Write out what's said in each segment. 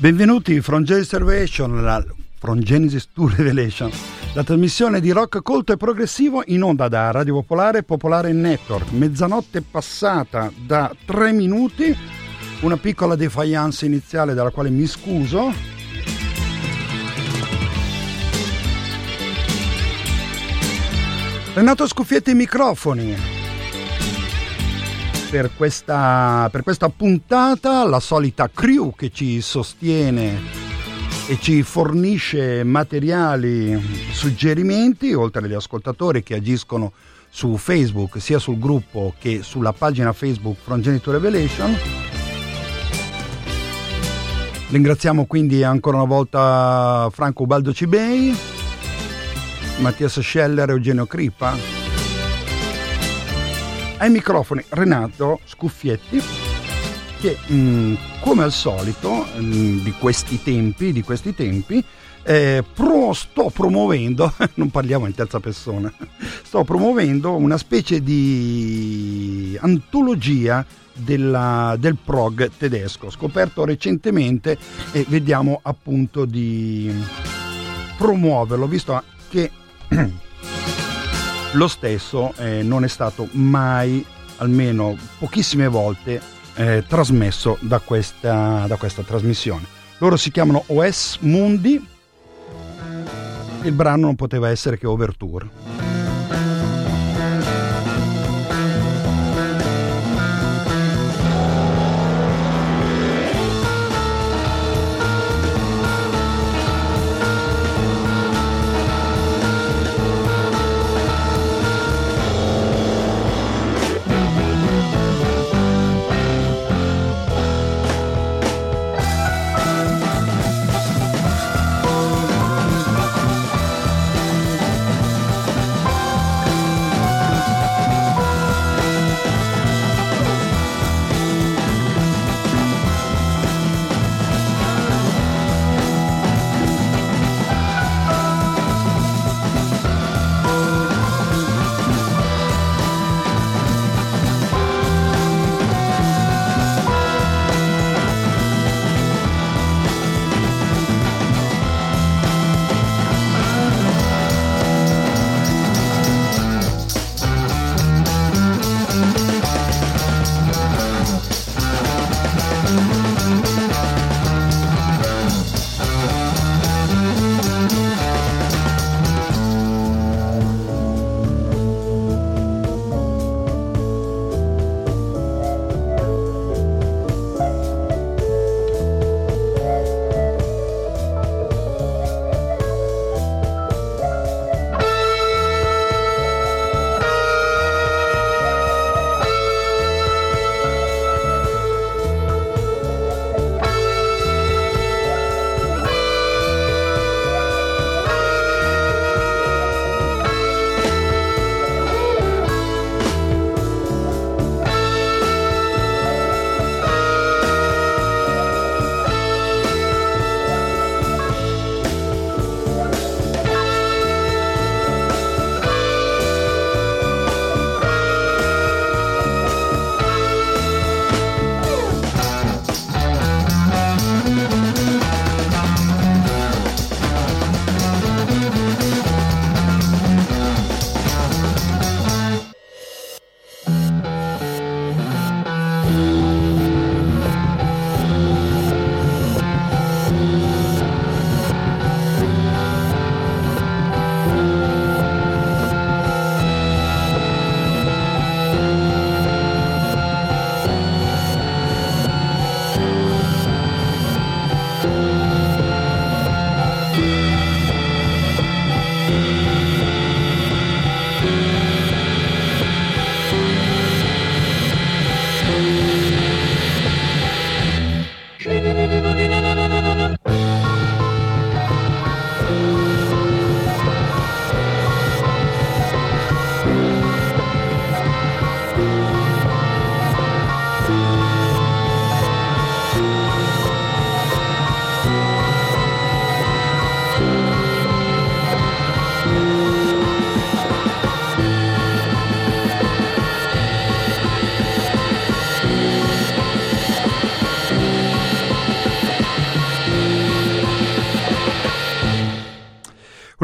Benvenuti from Genesis Revelation, la, from Genesis to Revelation, la trasmissione di rock colto e progressivo in onda da Radio Popolare Popolare Network. Mezzanotte passata da tre minuti, una piccola defiance iniziale dalla quale mi scuso. Renato Scuffietti microfoni per questa, per questa puntata, la solita crew che ci sostiene e ci fornisce materiali, suggerimenti, oltre agli ascoltatori che agiscono su Facebook, sia sul gruppo che sulla pagina Facebook From Genitor Revelation. Ringraziamo quindi ancora una volta Franco Ubaldo Cibei, Mattias Scheller e Eugenio Cripa ai microfoni Renato Scuffietti che mh, mm, come al solito mh, mm, di questi tempi, di questi tempi eh, pro, sto promuovendo, non parliamo in terza persona, sto promuovendo una specie di antologia della, del prog tedesco, scoperto recentemente e vediamo appunto di promuoverlo, visto che lo stesso eh, non è stato mai, almeno pochissime volte, eh, trasmesso da questa, da questa trasmissione. Loro si chiamano OS Mundi, il brano non poteva essere che Overture.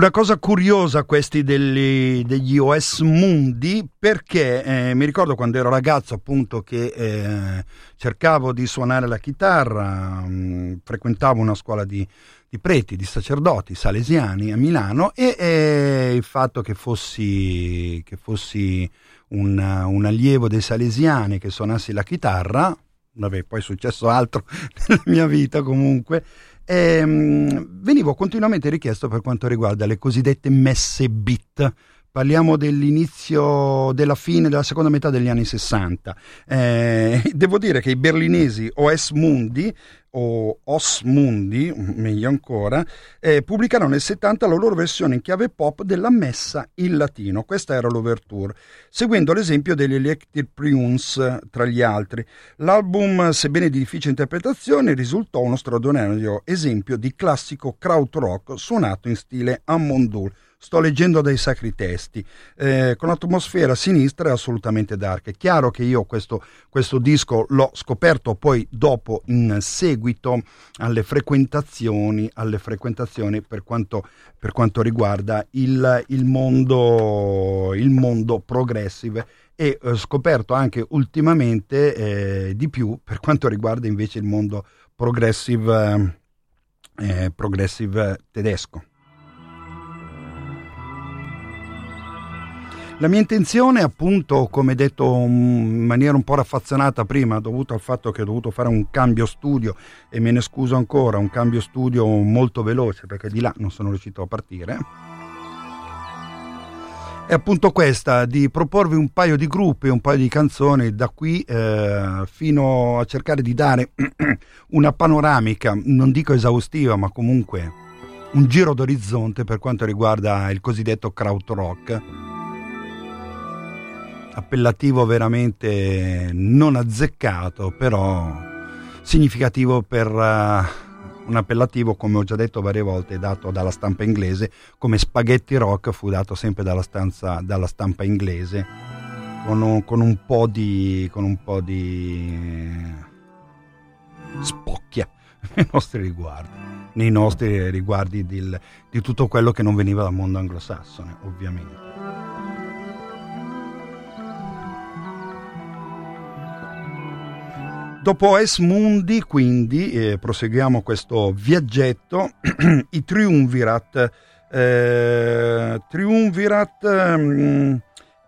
Una cosa curiosa questi degli, degli OS Mundi perché eh, mi ricordo quando ero ragazzo appunto che eh, cercavo di suonare la chitarra, mh, mm, frequentavo una scuola di, di, preti, di sacerdoti salesiani a Milano e eh, il fatto che fossi, che fossi un, un, allievo dei salesiani che suonassi la chitarra, vabbè poi è successo altro nella mia vita comunque, ehm, venivo continuamente richiesto per quanto riguarda le cosiddette messe bit. Parliamo dell'inizio, della fine della seconda metà degli anni 60. Eh, devo dire che i berlinesi OS Mundi o Osmundi, meglio ancora, eh, pubblicarono nel 70 la loro versione in chiave pop della Messa in latino. Questa era l'overture, seguendo l'esempio degli Electric Prunes tra gli altri. L'album, sebbene di difficile interpretazione, risultò uno straordinario esempio di classico krautrock suonato in stile Ammondul sto leggendo dei sacri testi, eh, con atmosfera sinistra e assolutamente dark. È chiaro che io questo, questo disco l'ho scoperto poi dopo in seguito alle frequentazioni, alle frequentazioni per, quanto, per quanto riguarda il, il, mondo, il mondo progressive e ho eh, scoperto anche ultimamente eh, di più per quanto riguarda invece il mondo progressive, eh, progressive tedesco. La mia intenzione, appunto, come detto in maniera un po' raffazzonata prima, dovuto al fatto che ho dovuto fare un cambio studio e me ne scuso ancora, un cambio studio molto veloce perché di là non sono riuscito a partire. È appunto questa, di proporvi un paio di gruppi, un paio di canzoni da qui eh, fino a cercare di dare una panoramica, non dico esaustiva, ma comunque un giro d'orizzonte per quanto riguarda il cosiddetto krautrock appellativo veramente non azzeccato, però significativo per uh, un appellativo, come ho già detto varie volte, dato dalla stampa inglese, come spaghetti rock fu dato sempre dalla, stanza, dalla stampa inglese, con un, con un, po' di, con un po' di spocchia nei nostri riguardi, nei nostri riguardi di, di tutto quello che non veniva dal mondo anglosassone, ovviamente. Dopo Es Mundi, quindi, eh, proseguiamo questo viaggetto, i Triumvirat. Eh, triumvirat mm,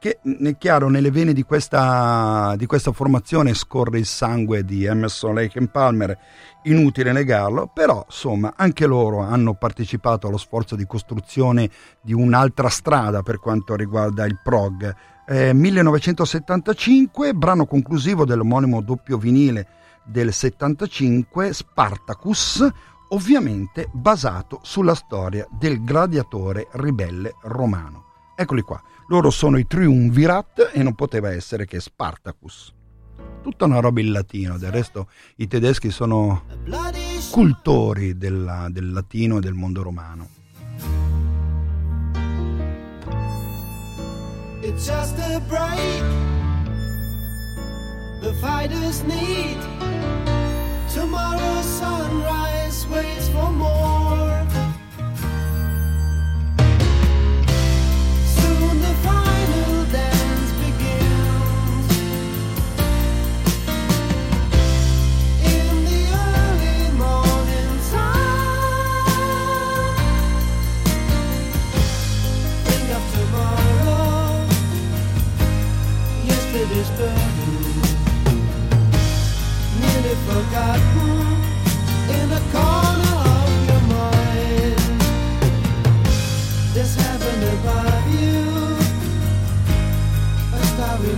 che è chiaro nelle vene di questa, di questa, formazione scorre il sangue di Emerson Lake and Palmer, inutile negarlo, però insomma anche loro hanno partecipato allo sforzo di costruzione di un'altra strada per quanto riguarda il prog eh, 1975, brano conclusivo dell'omonimo doppio vinile del 75, Spartacus, ovviamente basato sulla storia del gladiatore ribelle romano. Eccoli qua, loro sono i Triumvirat e non poteva essere che Spartacus. Tutta una roba in latino, del resto i tedeschi sono cultori della, del latino e del mondo romano. It's just a break the fighters need. Tomorrow's sunrise waits for more.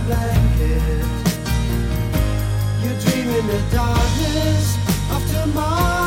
blanket. You dream in the darkness of tomorrow.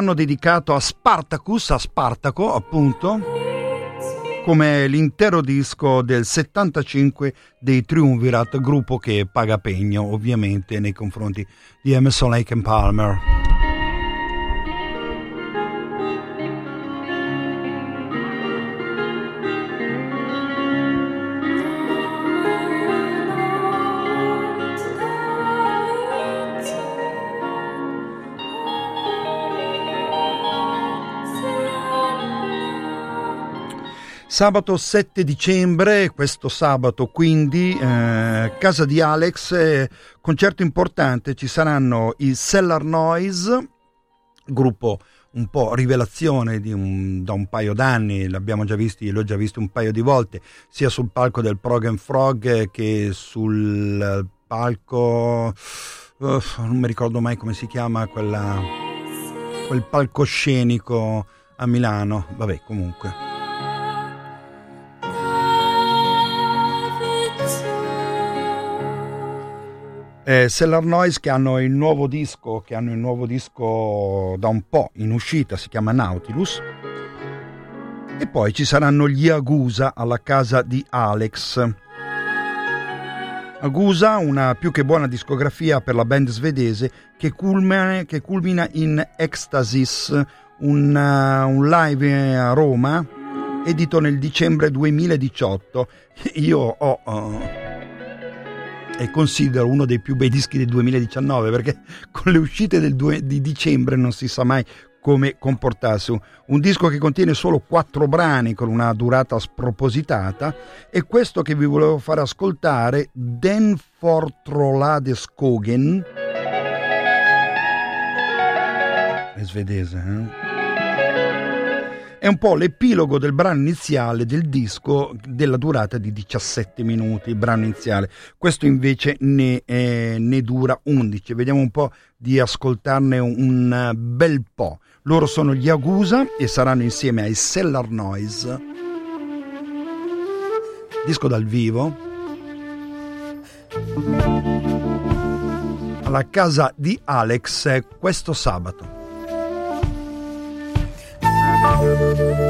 Brano dedicato a Spartacus, a Spartaco appunto, come l'intero disco del 75 dei Triumvirat, gruppo che paga pegno ovviamente nei confronti di Emerson Lake and Palmer. Sabato 7 dicembre, questo sabato quindi, eh, casa di Alex, eh, concerto importante, ci saranno i Cellar Noise, gruppo un po' rivelazione un, da un paio d'anni, l'abbiamo già visti, l'ho già visto un paio di volte, sia sul palco del Prog and Frog che sul palco, uh, non mi ricordo mai come si chiama, quella, quel palcoscenico a Milano, vabbè comunque. Eh, Cellar Noise che hanno il nuovo disco, che hanno il nuovo disco da un po' in uscita, si chiama Nautilus. E poi ci saranno gli Agusa alla casa di Alex. Agusa, una più che buona discografia per la band svedese che culmina, che culmina in Ecstasis, un, uh, un live a Roma edito nel dicembre 2018. Io ho... Uh, e considero uno dei più bei dischi del 2019 perché con le uscite del due, di dicembre non si sa mai come comportarsi. Un disco che contiene solo quattro brani con una durata spropositata e questo che vi volevo far ascoltare, Den Fortrolade Skogen. È svedese, eh? È un po' l'epilogo del brano iniziale del disco della durata di 17 minuti, il brano iniziale. Questo invece ne, eh, ne dura 11. Vediamo un po' di ascoltarne un bel po'. Loro sono gli Agusa e saranno insieme ai Cellar Noise. Disco dal vivo. Alla casa di Alex questo sabato. Thank you.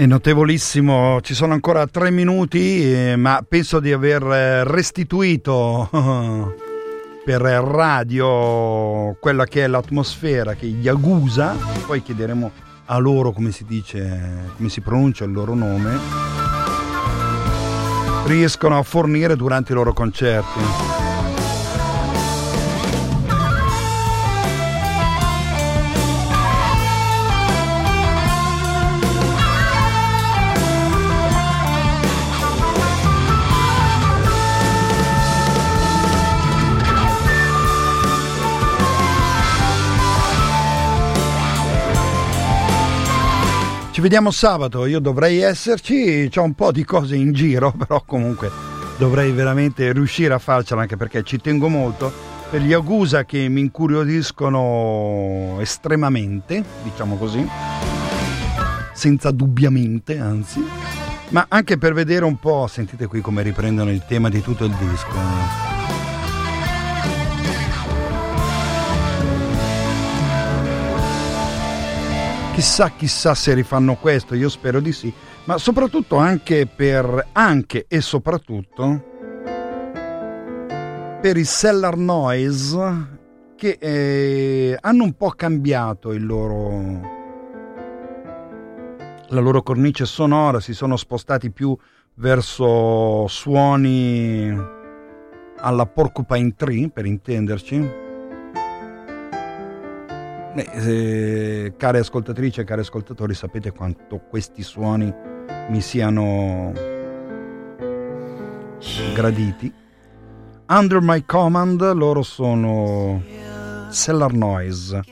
È notevolissimo, ci sono ancora tre minuti, eh, ma penso di aver eh, restituito per radio quella che è l'atmosfera che gli Agusa, poi chiederemo a loro come si dice, come si pronuncia il loro nome, riescono a fornire durante i loro concerti. Ci vediamo sabato, io dovrei esserci, c'ho un po' di cose in giro, però comunque dovrei veramente riuscire a farcela anche perché ci tengo molto per gli Agusa che mi incuriosiscono estremamente, diciamo così, senza dubbiamente, anzi, ma anche per vedere un po', sentite qui come riprendono il tema di tutto il disco. Chissà, chissà se rifanno questo, io spero di sì, ma soprattutto anche per, anche e soprattutto per i Cellar Noise che eh, hanno un po' cambiato il loro, la loro cornice sonora, si sono spostati più verso suoni alla Porcupine Tree, per intenderci Beh, eh, care ascoltatrici e cari ascoltatori, sapete quanto questi suoni mi siano graditi. Under My Command loro sono Cellar Noise.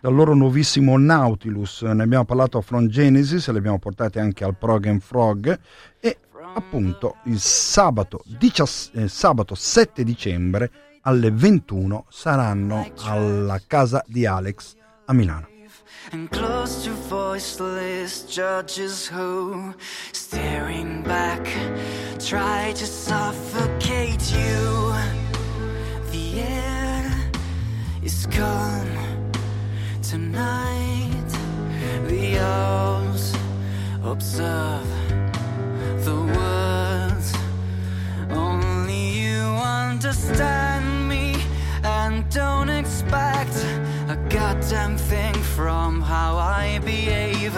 Dal loro nuovissimo Nautilus, ne abbiamo parlato a Front Genesis, le abbiamo portate anche al Prog and Frog e appunto il sabato, 17, eh, sabato 7 dicembre alle 21 saranno alla casa di Alex a Milano. And close to voiceless judges who, staring back, try to suffocate you. The air is calm tonight. The owls observe the words. Only you understand and don't expect a goddamn thing from how I behave.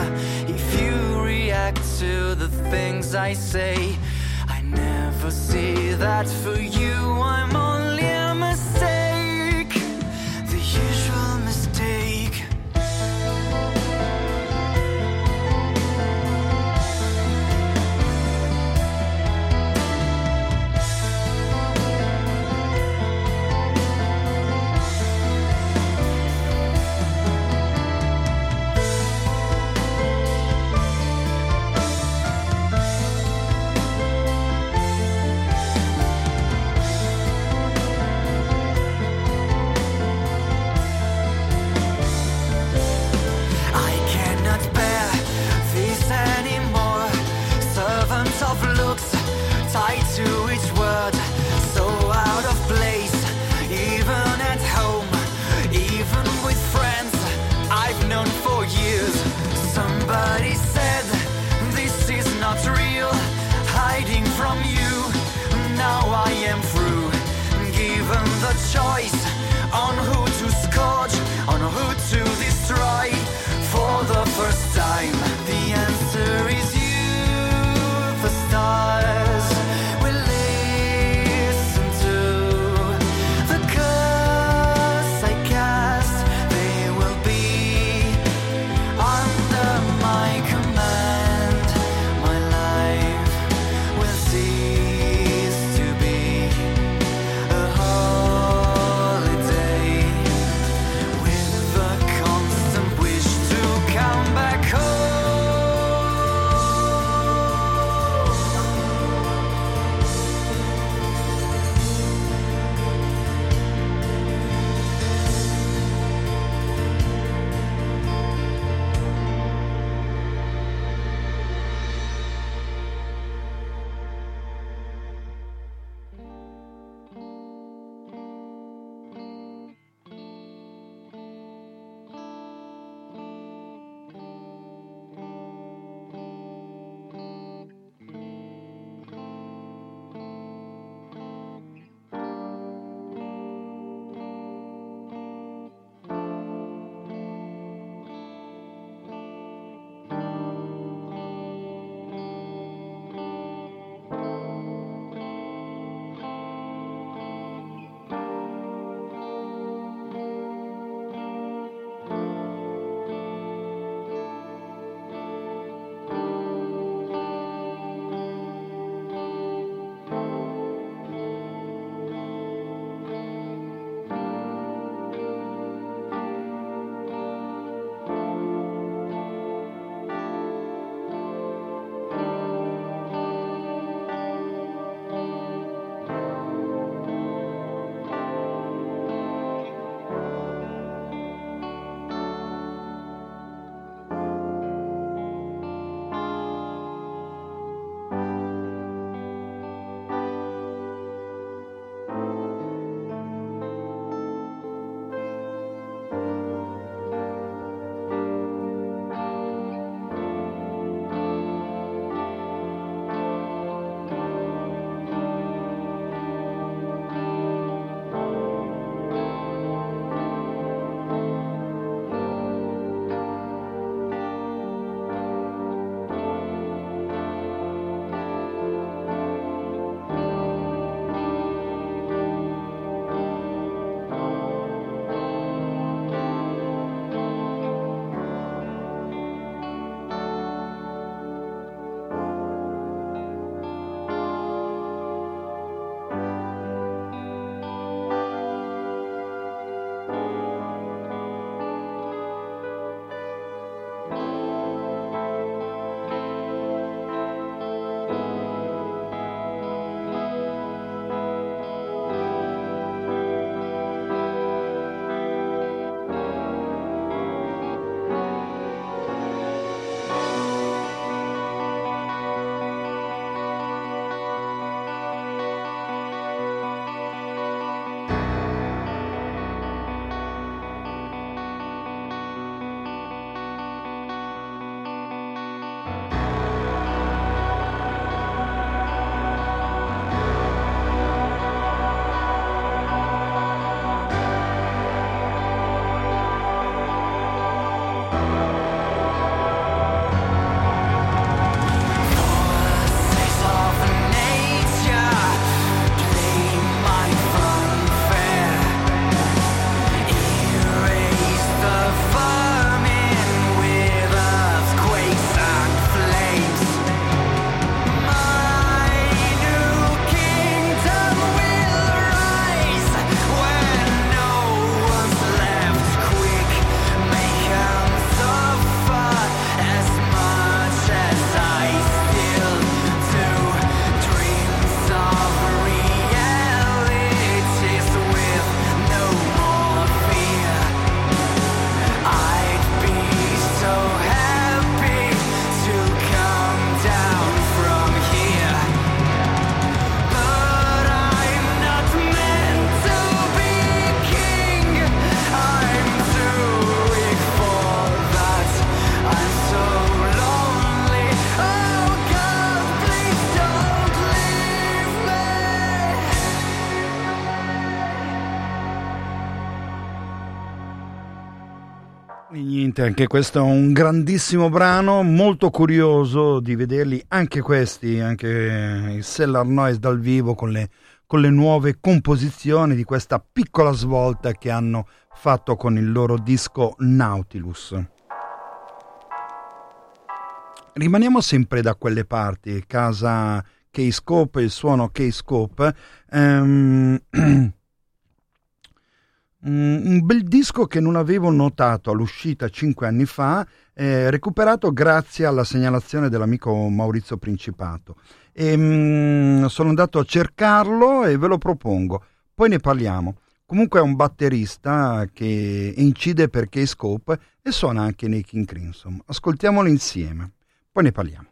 If you react to the things I say, I never see that for you. I'm only a mistake, Niente, anche questo è un grandissimo brano, molto curioso di vederli anche questi, anche il Cellar Noise dal vivo con le, con le nuove composizioni di questa piccola svolta che hanno fatto con il loro disco Nautilus. Rimaniamo sempre da quelle parti, casa K-Scope, il suono K-Scope. Um, un bel disco che non avevo notato all'uscita cinque anni fa, eh, recuperato grazie alla segnalazione dell'amico Maurizio Principato. E, mh, sono andato a cercarlo e ve lo propongo, poi ne parliamo. Comunque è un batterista che incide per K-Scope e suona anche nei King Crimson. Ascoltiamolo insieme, poi ne parliamo.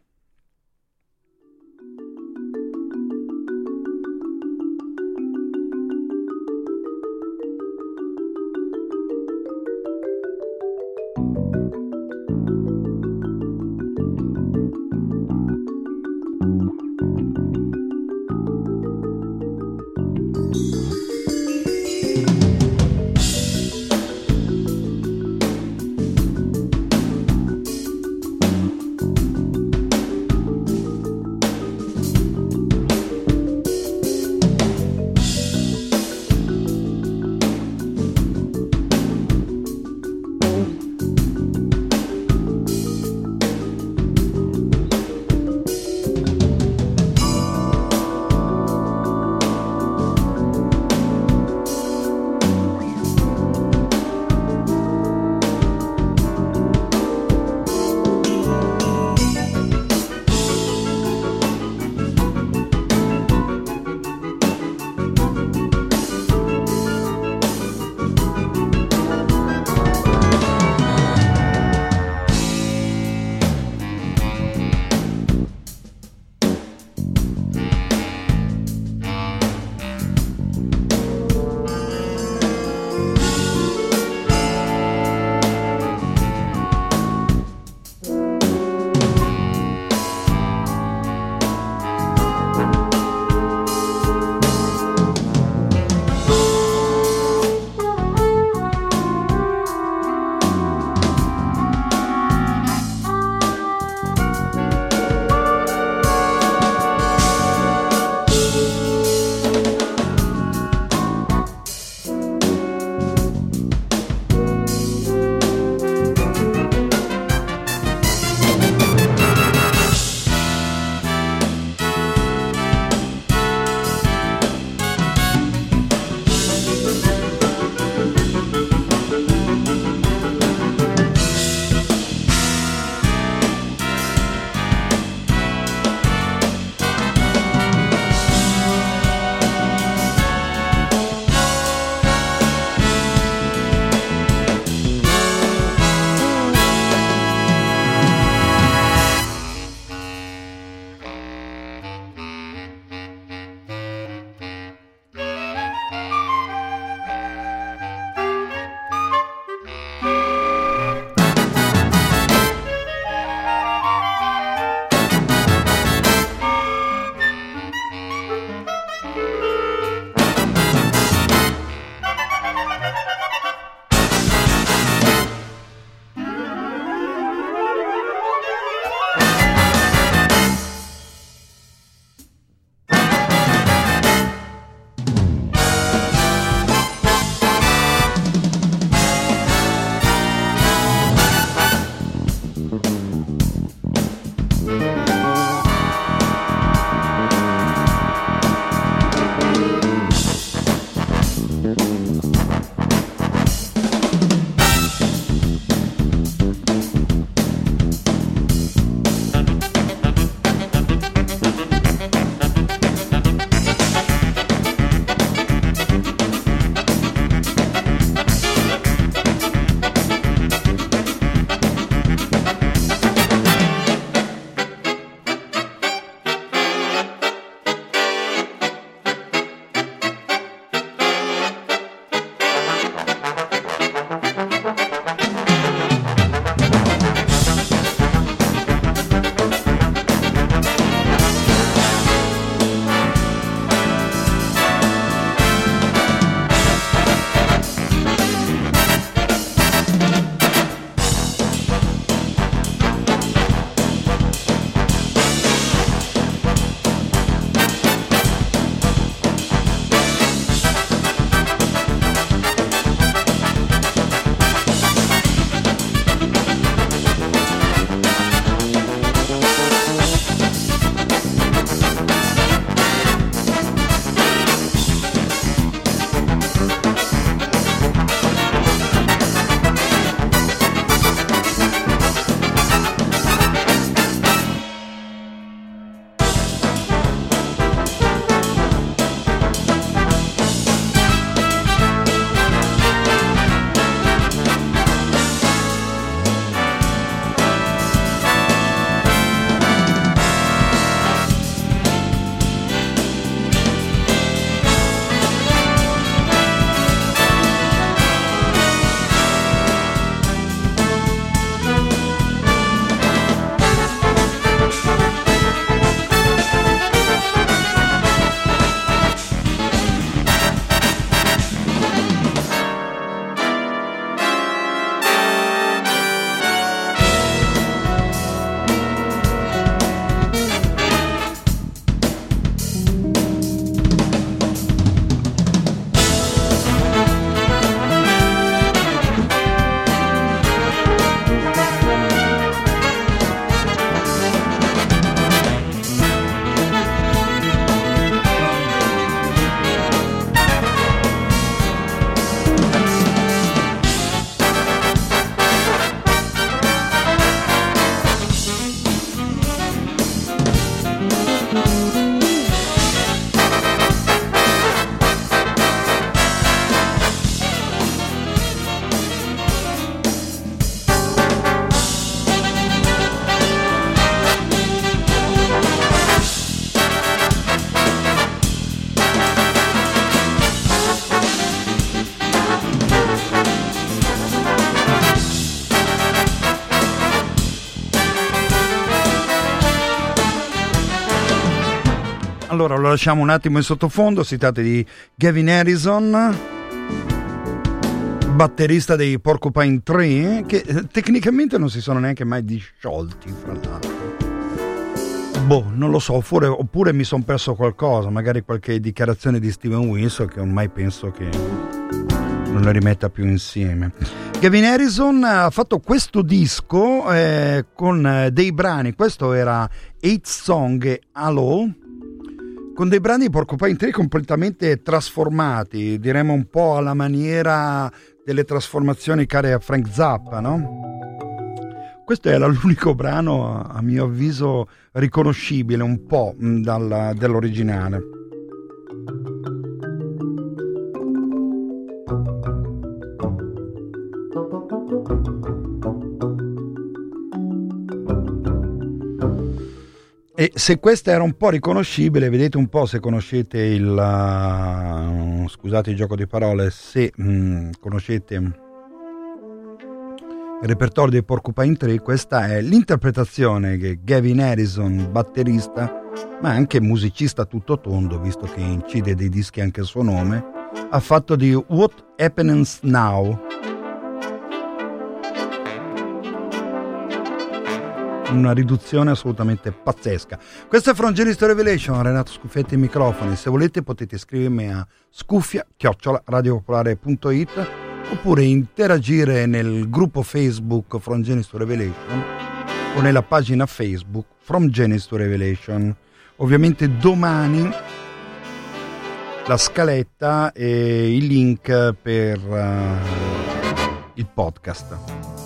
Lo lasciamo un attimo in sottofondo, si tratta di Gavin Harrison, batterista dei Porcupine Tree, che eh, tecnicamente non si sono neanche mai disciolti, fra l'altro. Boh, non lo so, oppure, oppure mi sono perso qualcosa, magari qualche dichiarazione di Steven Wilson che ormai penso che non le rimetta più insieme. Gavin Harrison ha fatto questo disco eh, con eh, dei brani, questo era Eight Song e Hello, con dei brani di Porcupine Tree completamente trasformati, diremmo un po' alla maniera delle trasformazioni care a Frank Zappa, no? Questo era l'unico brano, a mio avviso, riconoscibile un po' dal, dall'originale. E se questa era un po' riconoscibile, vedete un po' se conoscete il... Uh, scusate il gioco di parole, se um, conoscete il repertorio dei Porcupine Tree, questa è l'interpretazione che Gavin Harrison, batterista, ma anche musicista tutto tondo, visto che incide dei dischi anche il suo nome, ha fatto di What Happens Now una riduzione assolutamente pazzesca. Questo è Frangelist Revelation, Renato Scuffietti ai microfoni. Se volete potete scrivermi a scuffia-radiopopolare.it oppure interagire nel gruppo Facebook From Genesis to Revelation o nella pagina Facebook From Genesis to Revelation. Ovviamente domani la scaletta e il link per uh, il podcast.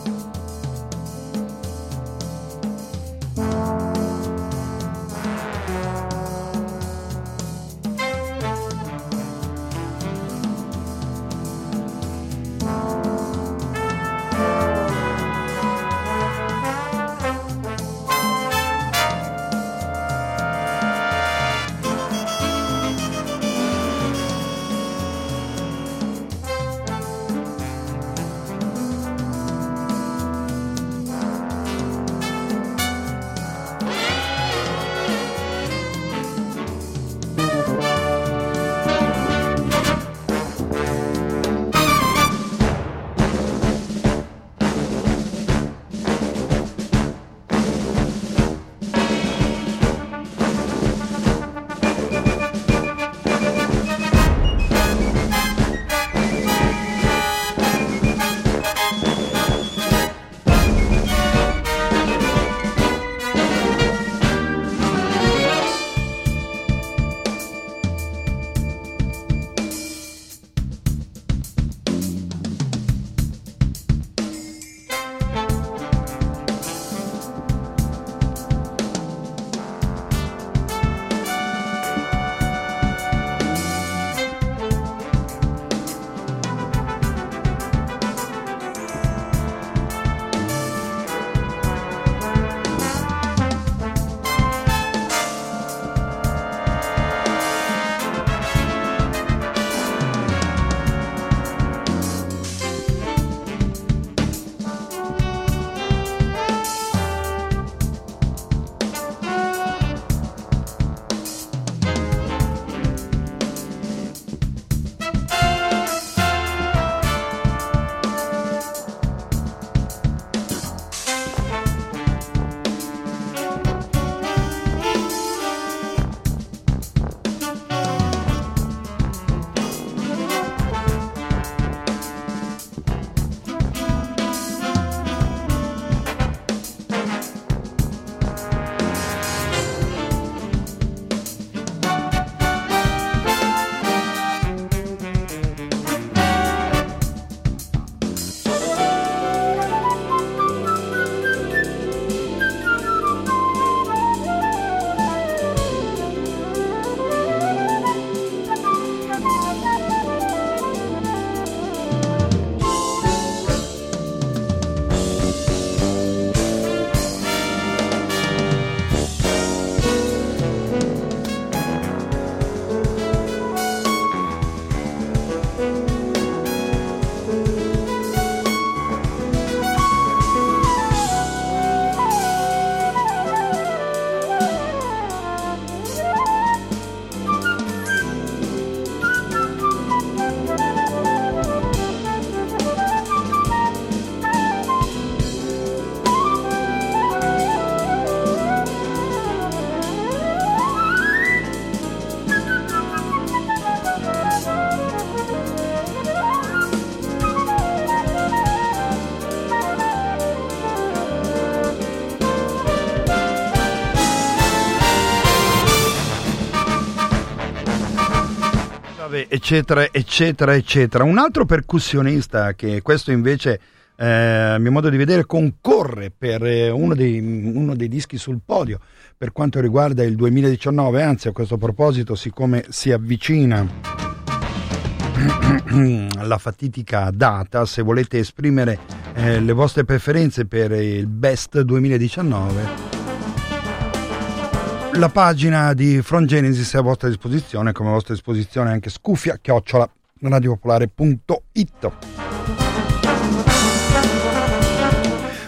Eccetera, eccetera, eccetera. Un altro percussionista che questo invece, eh, a mio modo di vedere, concorre per eh, uno, dei, uno dei dischi sul podio per quanto riguarda il 2019, anzi a questo proposito, siccome si avvicina la fatidica data, se volete esprimere eh, le vostre preferenze per il Best 2019, la pagina di Front Genesis è a vostra disposizione, come a vostra disposizione anche scuffia chiocciola radiopopolare.it.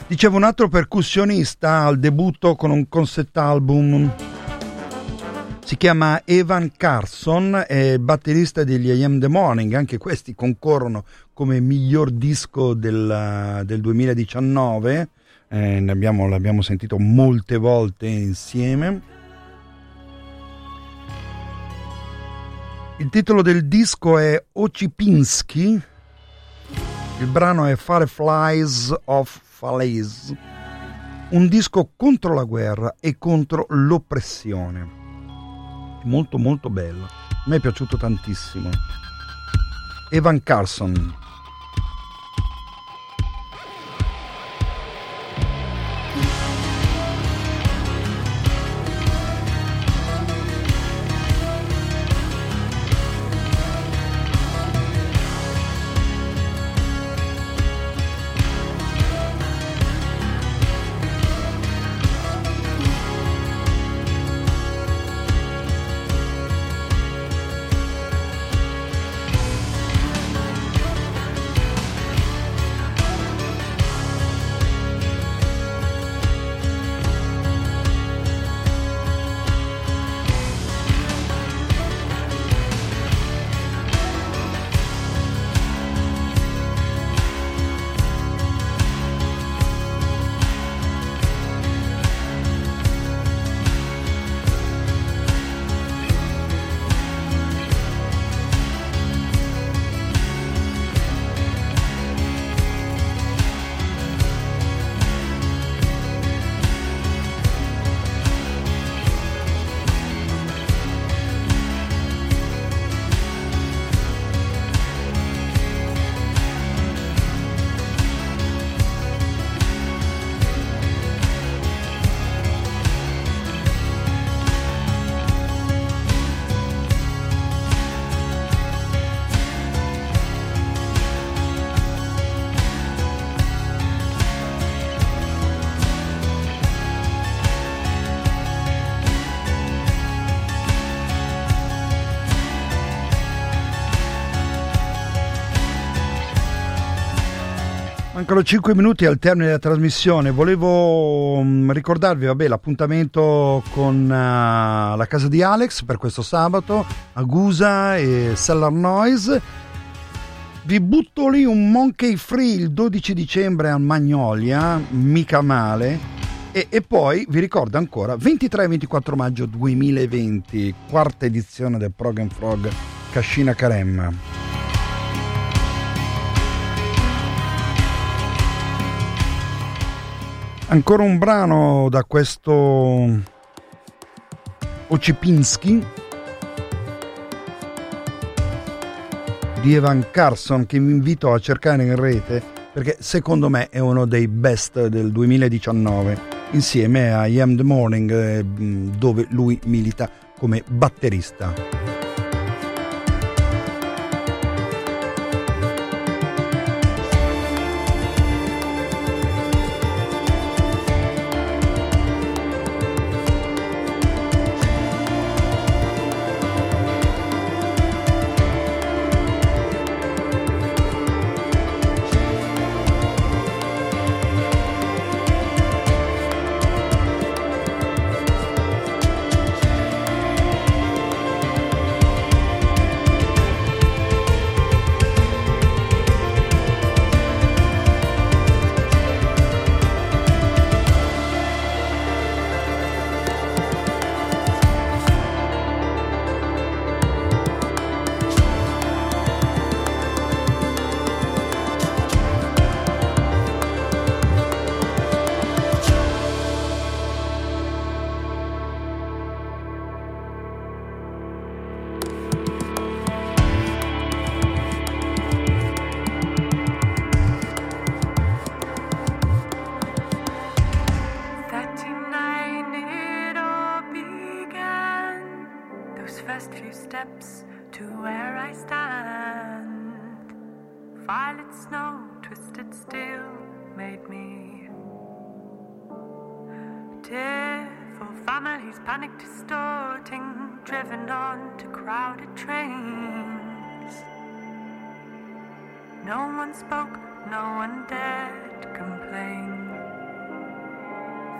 Dicevo un altro percussionista al debutto con un concept album si chiama Evan Carson, è batterista degli I Am The Morning, anche questi concorrono come miglior disco del, del 2019, eh, abbiamo, l'abbiamo sentito molte volte insieme. Il titolo del disco è Ocipinski, il brano è Fireflies of Falaise, un disco contro la guerra e contro l'oppressione molto molto bello. Me è piaciuto tantissimo. Evan Carson. Mancano 5 minuti al termine della trasmissione. Volevo um, ricordarvi vabbè, l'appuntamento con uh, la casa di Alex per questo sabato, Agusa e Cellar Noise. Vi butto lì un Monkey Free il 12 dicembre a Magnolia, mica male. E, e poi vi ricordo ancora 23 e 24 maggio 2020, quarta edizione del Prog Frog Cascina Caremma. Ancora un brano da questo Ocipinski di Evan Carson che vi invito a cercare in rete perché secondo me è uno dei best del 2019 insieme a I Am The Morning eh, dove lui milita come batterista. Panic distorting, driven on to crowded trains. No one spoke, no one dared complain.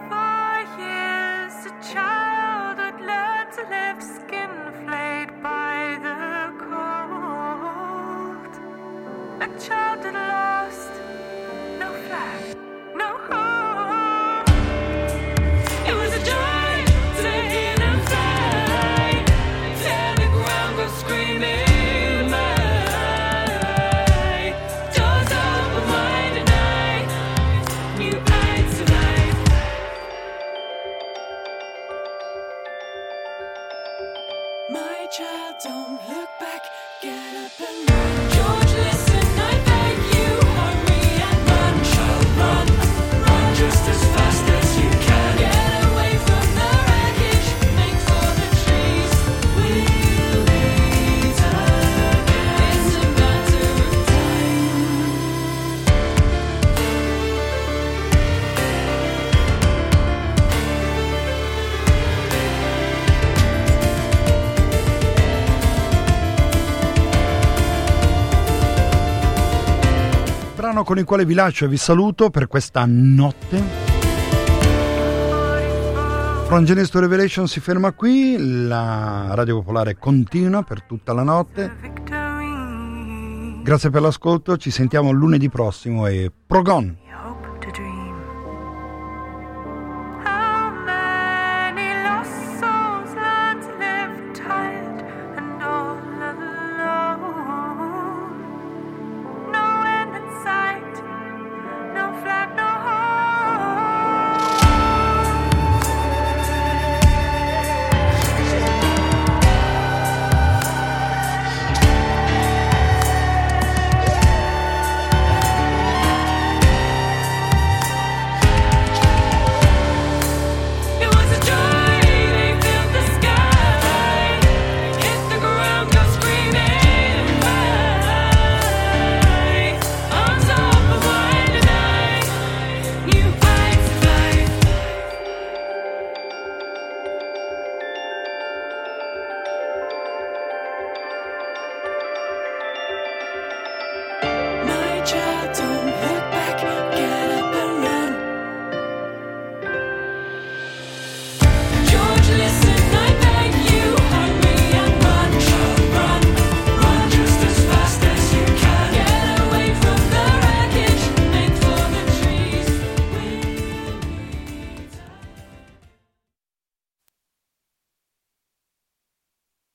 For years, a childhood learned to live skin Brano con il quale vi lascio e vi saluto per questa notte. From Genesis to Revelation si ferma qui, la Radio Popolare continua per tutta la notte. Grazie per l'ascolto, ci sentiamo lunedì prossimo e Progon!